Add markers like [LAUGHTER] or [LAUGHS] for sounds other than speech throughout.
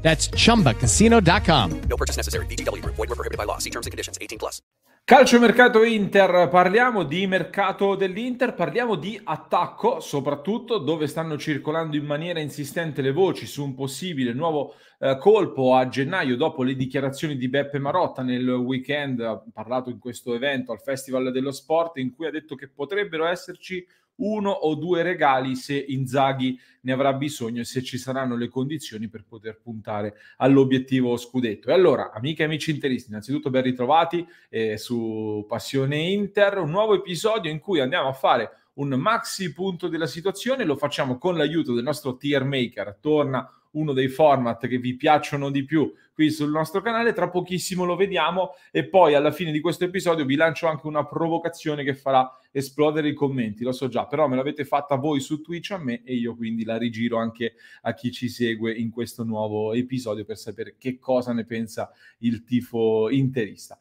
That's chumbacasino.com. No purchase necessary. BGW. Void were prohibited by law. See terms and conditions. 18 plus. Calcio mercato Inter, parliamo di mercato dell'Inter, parliamo di attacco, soprattutto dove stanno circolando in maniera insistente le voci su un possibile nuovo eh, colpo a gennaio dopo le dichiarazioni di Beppe Marotta nel weekend, ha parlato in questo evento al Festival dello Sport in cui ha detto che potrebbero esserci uno o due regali se Inzaghi ne avrà bisogno e se ci saranno le condizioni per poter puntare all'obiettivo scudetto. E allora, amiche e amici interisti, innanzitutto ben ritrovati eh, su Passione Inter, un nuovo episodio in cui andiamo a fare un maxi punto della situazione, lo facciamo con l'aiuto del nostro tier maker, torna uno dei format che vi piacciono di più qui sul nostro canale. Tra pochissimo lo vediamo e poi alla fine di questo episodio vi lancio anche una provocazione che farà esplodere i commenti, lo so già, però me l'avete fatta voi su Twitch a me e io quindi la rigiro anche a chi ci segue in questo nuovo episodio per sapere che cosa ne pensa il tifo interista.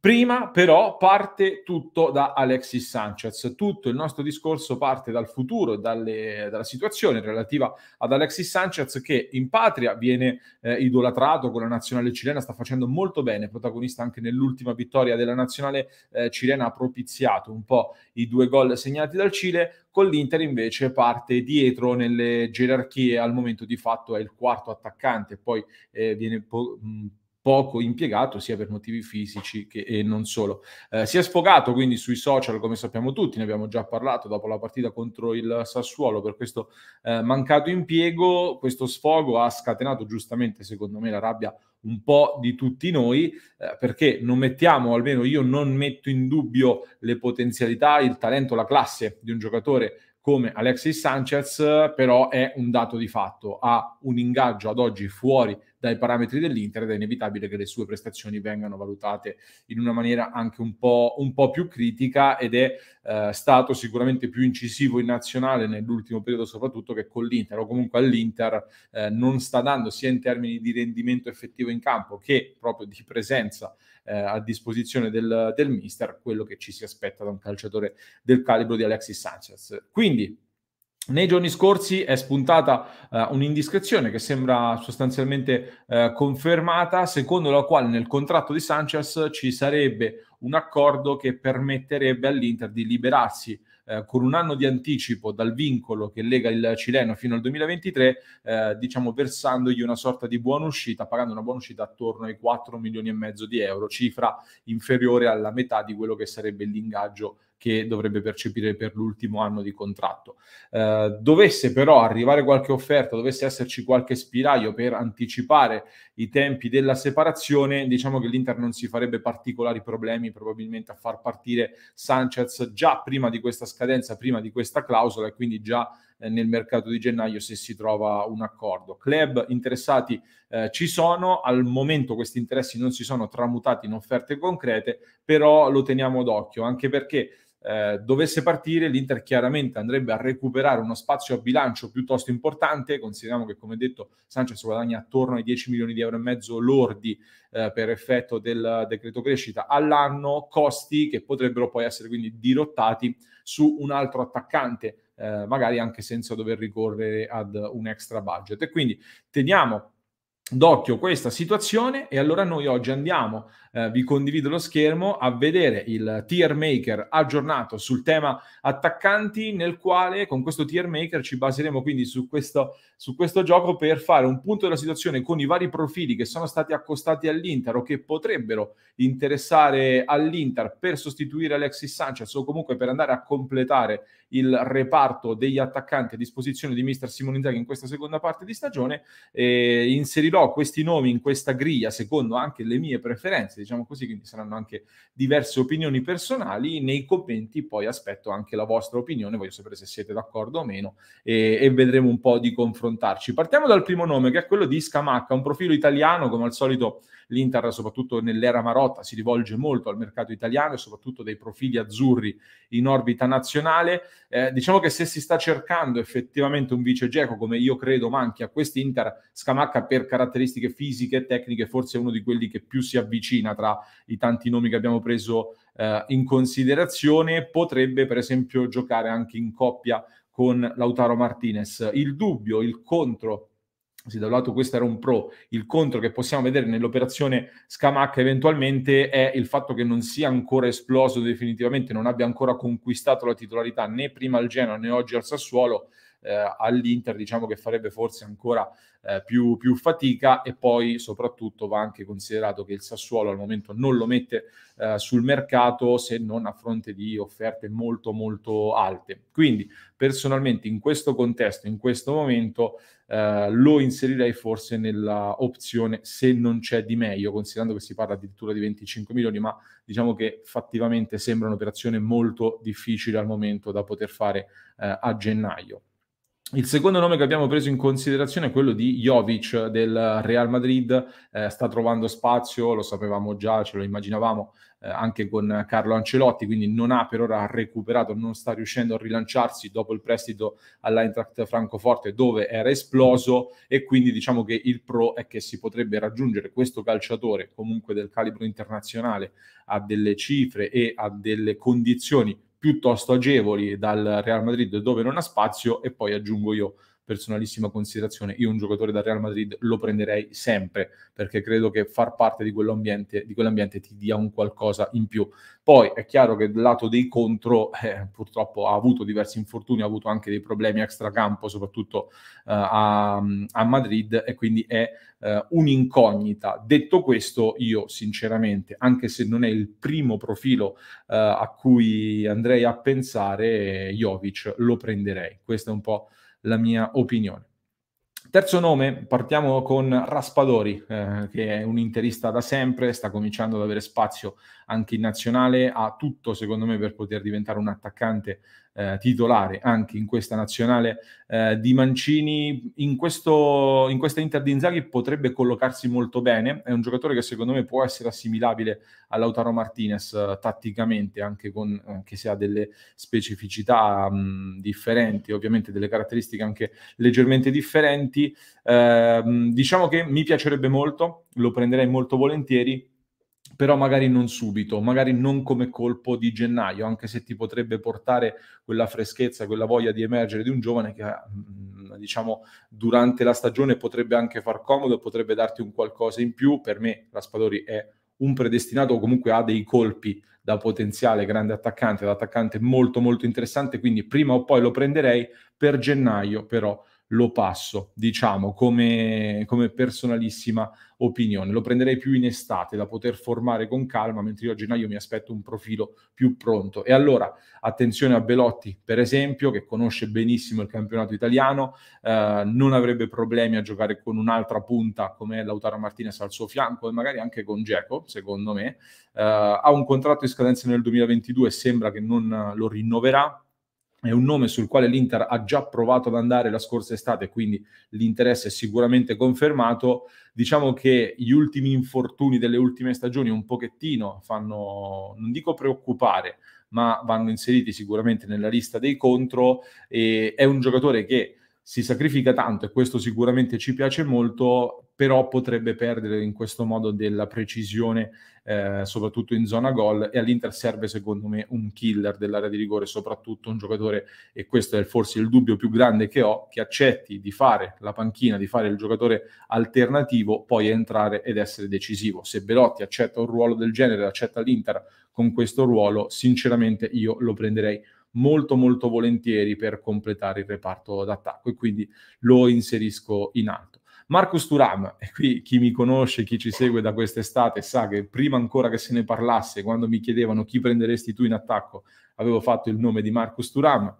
Prima però parte tutto da Alexis Sanchez, tutto il nostro discorso parte dal futuro, dalle, dalla situazione relativa ad Alexis Sanchez che in patria viene eh, idolatrato con la nazionale cilena, sta facendo molto bene, protagonista anche nell'ultima vittoria della nazionale eh, cilena, ha propiziato un po' i due gol segnati dal Cile, con l'Inter invece parte dietro nelle gerarchie, al momento di fatto è il quarto attaccante, poi eh, viene... Po- mh, poco impiegato sia per motivi fisici che e non solo. Eh, si è sfogato quindi sui social, come sappiamo tutti, ne abbiamo già parlato dopo la partita contro il Sassuolo per questo eh, mancato impiego. Questo sfogo ha scatenato giustamente, secondo me, la rabbia un po' di tutti noi, eh, perché non mettiamo, almeno io non metto in dubbio le potenzialità, il talento, la classe di un giocatore come Alexis Sanchez, però è un dato di fatto, ha un ingaggio ad oggi fuori dai parametri dell'Inter ed è inevitabile che le sue prestazioni vengano valutate in una maniera anche un po', un po più critica ed è eh, stato sicuramente più incisivo in nazionale nell'ultimo periodo soprattutto che con l'Inter o comunque all'Inter eh, non sta dando sia in termini di rendimento effettivo in campo che proprio di presenza eh, a disposizione del, del mister quello che ci si aspetta da un calciatore del calibro di Alexis Sanchez. Quindi nei giorni scorsi è spuntata uh, un'indiscrezione che sembra sostanzialmente uh, confermata, secondo la quale nel contratto di Sanchez ci sarebbe un accordo che permetterebbe all'Inter di liberarsi eh, con un anno di anticipo dal vincolo che lega il cileno fino al 2023, eh, diciamo versandogli una sorta di buona uscita, pagando una buona uscita attorno ai 4 milioni e mezzo di euro, cifra inferiore alla metà di quello che sarebbe l'ingaggio che dovrebbe percepire per l'ultimo anno di contratto. Eh, dovesse però arrivare qualche offerta, dovesse esserci qualche spiraglio per anticipare i tempi della separazione, diciamo che l'Inter non si farebbe particolari problemi probabilmente a far partire Sanchez già prima di questa scadenza, prima di questa clausola e quindi già eh, nel mercato di gennaio se si trova un accordo. Club interessati eh, ci sono, al momento questi interessi non si sono tramutati in offerte concrete, però lo teniamo d'occhio, anche perché eh, dovesse partire, l'Inter chiaramente andrebbe a recuperare uno spazio a bilancio piuttosto importante. Consideriamo che, come detto, Sanchez guadagna attorno ai 10 milioni di euro e mezzo lordi eh, per effetto del decreto crescita all'anno, costi che potrebbero poi essere quindi dirottati su un altro attaccante, eh, magari anche senza dover ricorrere ad un extra budget. E quindi teniamo d'occhio questa situazione e allora noi oggi andiamo eh, vi condivido lo schermo a vedere il tier maker aggiornato sul tema attaccanti nel quale con questo tier maker ci baseremo quindi su questo, su questo gioco per fare un punto della situazione con i vari profili che sono stati accostati all'Inter o che potrebbero interessare all'Inter per sostituire Alexis Sanchez o comunque per andare a completare il reparto degli attaccanti a disposizione di mister Simone Inzaghi in questa seconda parte di stagione e inserirò questi nomi in questa griglia secondo anche le mie preferenze diciamo così, quindi saranno anche diverse opinioni personali. Nei commenti poi aspetto anche la vostra opinione, voglio sapere se siete d'accordo o meno e, e vedremo un po' di confrontarci. Partiamo dal primo nome che è quello di Scamacca, un profilo italiano come al solito l'Inter, soprattutto nell'era Marotta, si rivolge molto al mercato italiano e soprattutto dei profili azzurri in orbita nazionale. Eh, diciamo che se si sta cercando effettivamente un vice Geco, come io credo manchi a quest'Inter, Scamacca per caratteristiche fisiche e tecniche forse è uno di quelli che più si avvicina tra i tanti nomi che abbiamo preso eh, in considerazione. Potrebbe per esempio giocare anche in coppia con Lautaro Martinez. Il dubbio, il contro sì, da un lato questo era un pro, il contro che possiamo vedere nell'operazione Scamacca eventualmente è il fatto che non sia ancora esploso definitivamente, non abbia ancora conquistato la titolarità né prima al Genoa né oggi al Sassuolo, eh, all'Inter diciamo che farebbe forse ancora eh, più, più, fatica e poi soprattutto va anche considerato che il Sassuolo al momento non lo mette eh, sul mercato se non a fronte di offerte molto molto alte. Quindi personalmente in questo contesto, in questo momento eh, lo inserirei forse nella opzione se non c'è di meglio, considerando che si parla addirittura di 25 milioni, ma diciamo che fattivamente sembra un'operazione molto difficile al momento da poter fare eh, a gennaio. Il secondo nome che abbiamo preso in considerazione è quello di Jovic del Real Madrid, eh, sta trovando spazio, lo sapevamo già, ce lo immaginavamo eh, anche con Carlo Ancelotti, quindi non ha per ora recuperato, non sta riuscendo a rilanciarsi dopo il prestito all'Eintracht Francoforte dove era esploso. E quindi diciamo che il pro è che si potrebbe raggiungere. Questo calciatore comunque del calibro internazionale a delle cifre e a delle condizioni piuttosto agevoli dal Real Madrid dove non ha spazio e poi aggiungo io personalissima considerazione, io un giocatore da Real Madrid lo prenderei sempre perché credo che far parte di quell'ambiente, di quell'ambiente ti dia un qualcosa in più. Poi è chiaro che dal lato dei contro [LAUGHS] eh, purtroppo ha avuto diversi infortuni, ha avuto anche dei problemi extracampo, soprattutto eh, a, a, Madrid e quindi è eh, un'incognita. Detto questo, io sinceramente, anche se non è il primo profilo eh, a cui andrei a pensare, Jovic lo prenderei. Questo è un po' la mia opinione. Terzo nome, partiamo con Raspadori, eh, che è un interista da sempre, sta cominciando ad avere spazio anche in nazionale, ha tutto secondo me per poter diventare un attaccante eh, titolare anche in questa nazionale eh, di Mancini. In, questo, in questa Inter di Inzaghi potrebbe collocarsi molto bene, è un giocatore che secondo me può essere assimilabile all'Autaro Martinez eh, tatticamente, anche, con, anche se ha delle specificità mh, differenti, ovviamente delle caratteristiche anche leggermente differenti. Ehm, diciamo che mi piacerebbe molto, lo prenderei molto volentieri però magari non subito, magari non come colpo di gennaio, anche se ti potrebbe portare quella freschezza, quella voglia di emergere di un giovane che mm, diciamo durante la stagione potrebbe anche far comodo, potrebbe darti un qualcosa in più. Per me Raspadori è un predestinato o comunque ha dei colpi da potenziale grande attaccante, da attaccante molto molto interessante, quindi prima o poi lo prenderei per gennaio, però lo passo, diciamo, come, come, personalissima opinione. Lo prenderei più in estate da poter formare con calma, mentre io a gennaio mi aspetto un profilo più pronto. E allora, attenzione a Belotti, per esempio, che conosce benissimo il campionato italiano, eh, non avrebbe problemi a giocare con un'altra punta come Lautaro Martinez al suo fianco e magari anche con Geco, secondo me. Eh, ha un contratto in scadenza nel 2022 e sembra che non lo rinnoverà è un nome sul quale l'Inter ha già provato ad andare la scorsa estate, quindi l'interesse è sicuramente confermato. Diciamo che gli ultimi infortuni delle ultime stagioni un pochettino fanno, non dico preoccupare, ma vanno inseriti sicuramente nella lista dei contro. E è un giocatore che si sacrifica tanto e questo sicuramente ci piace molto, però potrebbe perdere in questo modo della precisione eh, soprattutto in zona gol e all'Inter serve secondo me un killer dell'area di rigore, soprattutto un giocatore, e questo è forse il dubbio più grande che ho, che accetti di fare la panchina, di fare il giocatore alternativo, poi entrare ed essere decisivo. Se Belotti accetta un ruolo del genere, accetta l'Inter con questo ruolo, sinceramente io lo prenderei molto molto volentieri per completare il reparto d'attacco e quindi lo inserisco in alto. Marcus Turam, e qui chi mi conosce, chi ci segue da quest'estate sa che prima ancora che se ne parlasse, quando mi chiedevano chi prenderesti tu in attacco, avevo fatto il nome di Marcus Turam.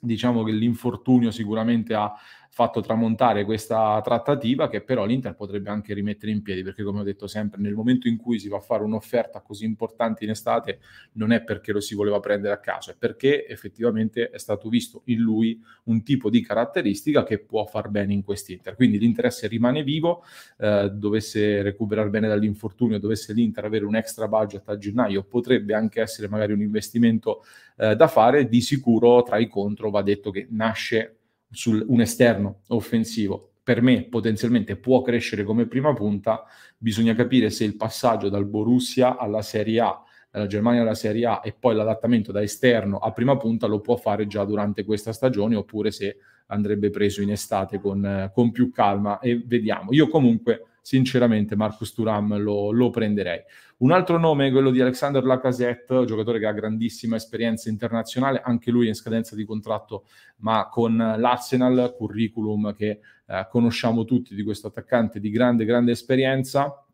Diciamo che l'infortunio sicuramente ha fatto tramontare questa trattativa che però l'Inter potrebbe anche rimettere in piedi perché come ho detto sempre nel momento in cui si va a fare un'offerta così importante in estate non è perché lo si voleva prendere a caso è perché effettivamente è stato visto in lui un tipo di caratteristica che può far bene in quest'Inter. Quindi l'interesse rimane vivo eh, dovesse recuperare bene dall'infortunio dovesse l'Inter avere un extra budget a gennaio potrebbe anche essere magari un investimento eh, da fare di sicuro tra i contro va detto che nasce su un esterno offensivo. Per me potenzialmente può crescere come prima punta, bisogna capire se il passaggio dal Borussia alla Serie A, dalla Germania alla Serie A e poi l'adattamento da esterno a prima punta lo può fare già durante questa stagione oppure se andrebbe preso in estate con, con più calma. E vediamo. Io comunque sinceramente Marcus Turam lo, lo, prenderei. Un altro nome è quello di Alexander Lacazette, giocatore che ha grandissima esperienza internazionale, anche lui in scadenza di contratto, ma con l'Arsenal, curriculum che eh, conosciamo tutti di questo attaccante di grande, grande esperienza,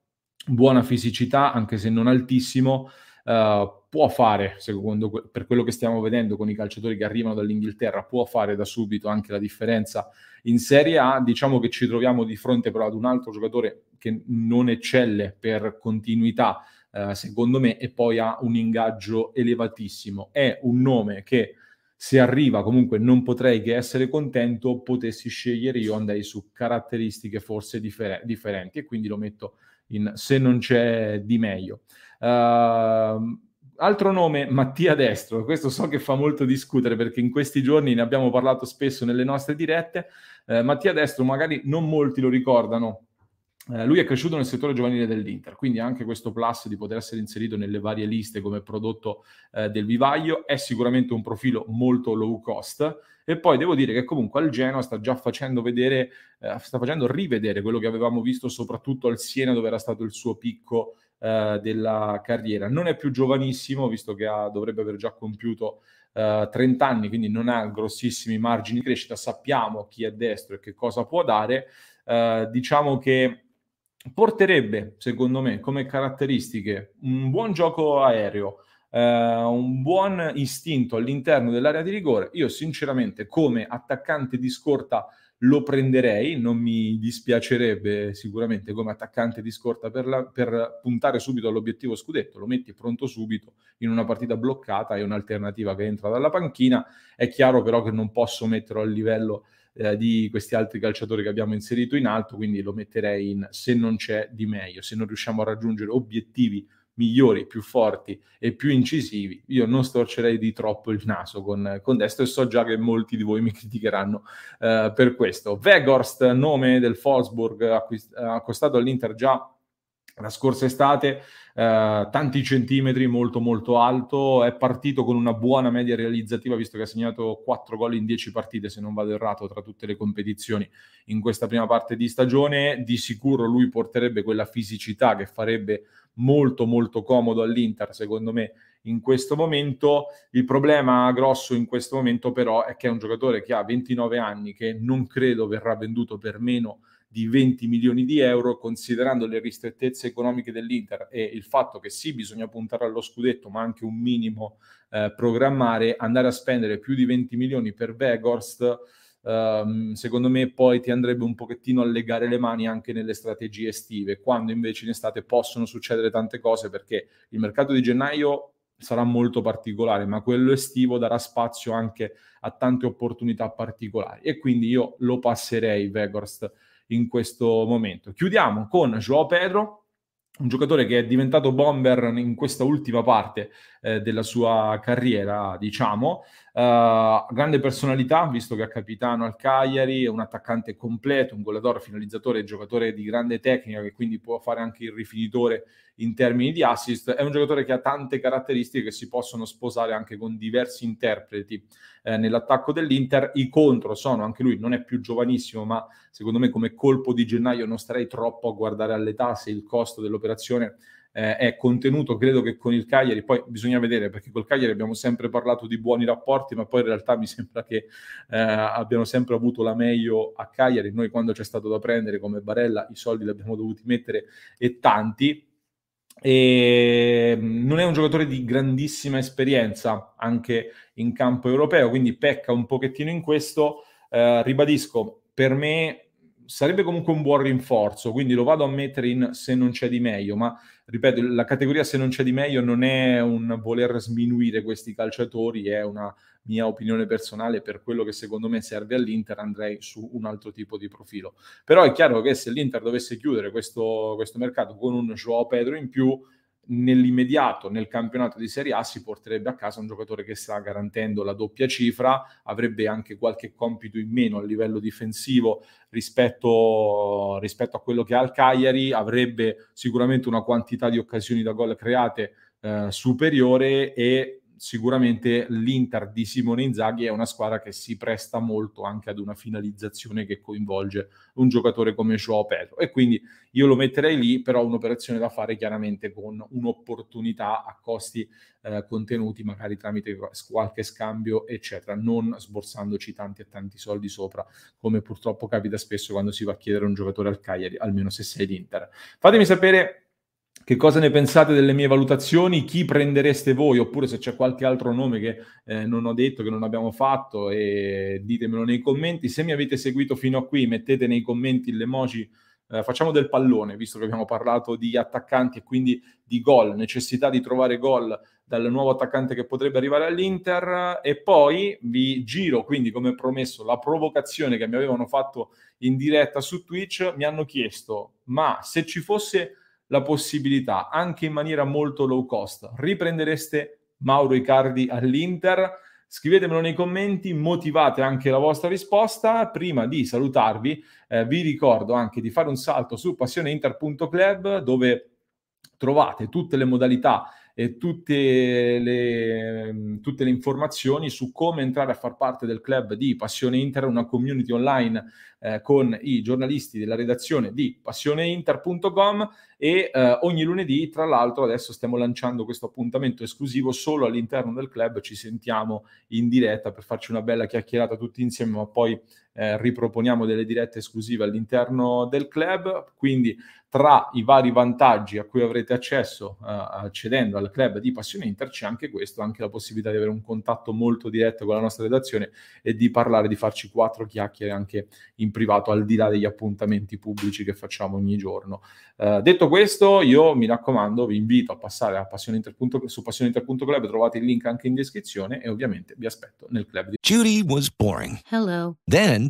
buona fisicità, anche se non altissimo, Uh, può fare, secondo per quello che stiamo vedendo con i calciatori che arrivano dall'Inghilterra, può fare da subito anche la differenza in Serie A. Diciamo che ci troviamo di fronte però ad un altro giocatore che non eccelle per continuità, uh, secondo me, e poi ha un ingaggio elevatissimo. È un nome che se arriva comunque non potrei che essere contento, potessi scegliere io andrei su caratteristiche forse differ- differenti e quindi lo metto in se non c'è di meglio. Uh, altro nome, Mattia Destro, questo so che fa molto discutere perché in questi giorni ne abbiamo parlato spesso nelle nostre dirette. Uh, Mattia Destro, magari non molti lo ricordano, uh, lui è cresciuto nel settore giovanile dell'Inter, quindi anche questo plus di poter essere inserito nelle varie liste come prodotto eh, del vivaio è sicuramente un profilo molto low cost. E poi devo dire che comunque al Genoa sta già facendo vedere, eh, sta facendo rivedere quello che avevamo visto soprattutto al Siena dove era stato il suo picco eh, della carriera. Non è più giovanissimo, visto che ha, dovrebbe aver già compiuto eh, 30 anni, quindi non ha grossissimi margini di crescita. Sappiamo chi è destro e che cosa può dare. Eh, diciamo che porterebbe, secondo me, come caratteristiche un buon gioco aereo, eh, un buon istinto all'interno dell'area di rigore. Io, sinceramente, come attaccante di scorta lo prenderei, non mi dispiacerebbe sicuramente come attaccante di scorta per, la, per, puntare subito all'obiettivo scudetto, lo metti pronto subito in una partita bloccata, è un'alternativa che entra dalla panchina, è chiaro però che non posso metterlo al livello eh, di questi altri calciatori che abbiamo inserito in alto, quindi lo metterei in se non c'è di meglio, se non riusciamo a raggiungere obiettivi migliori, più forti e più incisivi, io non storcerei di troppo il naso con, con destro e so già che molti di voi mi criticheranno uh, per questo. Weghorst, nome del Wolfsburg, acquist- accostato all'Inter già la scorsa estate, eh, tanti centimetri, molto molto alto, è partito con una buona media realizzativa visto che ha segnato 4 gol in 10 partite se non vado errato tra tutte le competizioni in questa prima parte di stagione, di sicuro lui porterebbe quella fisicità che farebbe molto molto comodo all'Inter secondo me in questo momento. Il problema grosso in questo momento però è che è un giocatore che ha 29 anni che non credo verrà venduto per meno di 20 milioni di euro, considerando le ristrettezze economiche dell'Inter e il fatto che sì, bisogna puntare allo scudetto, ma anche un minimo eh, programmare, andare a spendere più di 20 milioni per Vegorst, ehm, secondo me poi ti andrebbe un pochettino a legare le mani anche nelle strategie estive, quando invece in estate possono succedere tante cose perché il mercato di gennaio sarà molto particolare, ma quello estivo darà spazio anche a tante opportunità particolari e quindi io lo passerei Vegorst in questo momento. Chiudiamo con Joao Pedro, un giocatore che è diventato bomber in questa ultima parte eh, della sua carriera, diciamo, Uh, grande personalità, visto che è capitano al Cagliari, è un attaccante completo, un goleador, finalizzatore, giocatore di grande tecnica che quindi può fare anche il rifinitore in termini di assist. È un giocatore che ha tante caratteristiche che si possono sposare anche con diversi interpreti eh, nell'attacco dell'Inter. I contro sono anche lui, non è più giovanissimo, ma secondo me come colpo di gennaio non starei troppo a guardare all'età se il costo dell'operazione eh, è contenuto, credo che con il Cagliari, poi bisogna vedere perché col Cagliari abbiamo sempre parlato di buoni rapporti, ma poi in realtà mi sembra che eh, abbiano sempre avuto la meglio a Cagliari. Noi quando c'è stato da prendere come Barella i soldi li abbiamo dovuti mettere e tanti. E mm, non è un giocatore di grandissima esperienza anche in campo europeo, quindi pecca un pochettino in questo. Eh, ribadisco, per me sarebbe comunque un buon rinforzo, quindi lo vado a mettere in se non c'è di meglio, ma ripeto, la categoria se non c'è di meglio non è un voler sminuire questi calciatori, è una mia opinione personale per quello che secondo me serve all'Inter, andrei su un altro tipo di profilo. Però è chiaro che se l'Inter dovesse chiudere questo, questo mercato con un Joao Pedro in più, nell'immediato nel campionato di Serie A si porterebbe a casa un giocatore che sta garantendo la doppia cifra, avrebbe anche qualche compito in meno a livello difensivo rispetto, rispetto a quello che ha il Cagliari, avrebbe sicuramente una quantità di occasioni da gol create eh, superiore e sicuramente l'Inter di Simone Inzaghi è una squadra che si presta molto anche ad una finalizzazione che coinvolge un giocatore come Joao Pedro e quindi io lo metterei lì, però un'operazione da fare chiaramente con un'opportunità a costi eh, contenuti, magari tramite qualche scambio, eccetera, non sborsandoci tanti e tanti soldi sopra, come purtroppo capita spesso quando si va a chiedere un giocatore al Cagliari, almeno se sei l'Inter. Fatemi sapere che cosa ne pensate delle mie valutazioni? Chi prendereste voi? Oppure se c'è qualche altro nome che eh, non ho detto, che non abbiamo fatto, e ditemelo nei commenti. Se mi avete seguito fino a qui, mettete nei commenti l'emoji. Eh, facciamo del pallone, visto che abbiamo parlato di attaccanti e quindi di gol, necessità di trovare gol dal nuovo attaccante che potrebbe arrivare all'Inter. E poi vi giro, quindi come promesso, la provocazione che mi avevano fatto in diretta su Twitch. Mi hanno chiesto, ma se ci fosse la possibilità, anche in maniera molto low cost. Riprendereste Mauro Icardi all'Inter? Scrivetemelo nei commenti, motivate anche la vostra risposta. Prima di salutarvi, eh, vi ricordo anche di fare un salto su passioneinter.club dove trovate tutte le modalità e tutte le, tutte le, informazioni su come entrare a far parte del club di Passione Inter, una community online eh, con i giornalisti della redazione di passioneinter.com e eh, ogni lunedì, tra l'altro, adesso stiamo lanciando questo appuntamento esclusivo solo all'interno del club, ci sentiamo in diretta per farci una bella chiacchierata tutti insieme, ma poi eh, riproponiamo delle dirette esclusive all'interno del club, quindi tra i vari vantaggi a cui avrete accesso uh, accedendo al club di Passione Inter c'è anche questo, anche la possibilità di avere un contatto molto diretto con la nostra redazione e di parlare, di farci quattro chiacchiere anche in privato, al di là degli appuntamenti pubblici che facciamo ogni giorno. Uh, detto questo, io mi raccomando, vi invito a passare a passioneinter. su passioneinter.club, trovate il link anche in descrizione e ovviamente vi aspetto nel club di Judy was boring. Hello. Then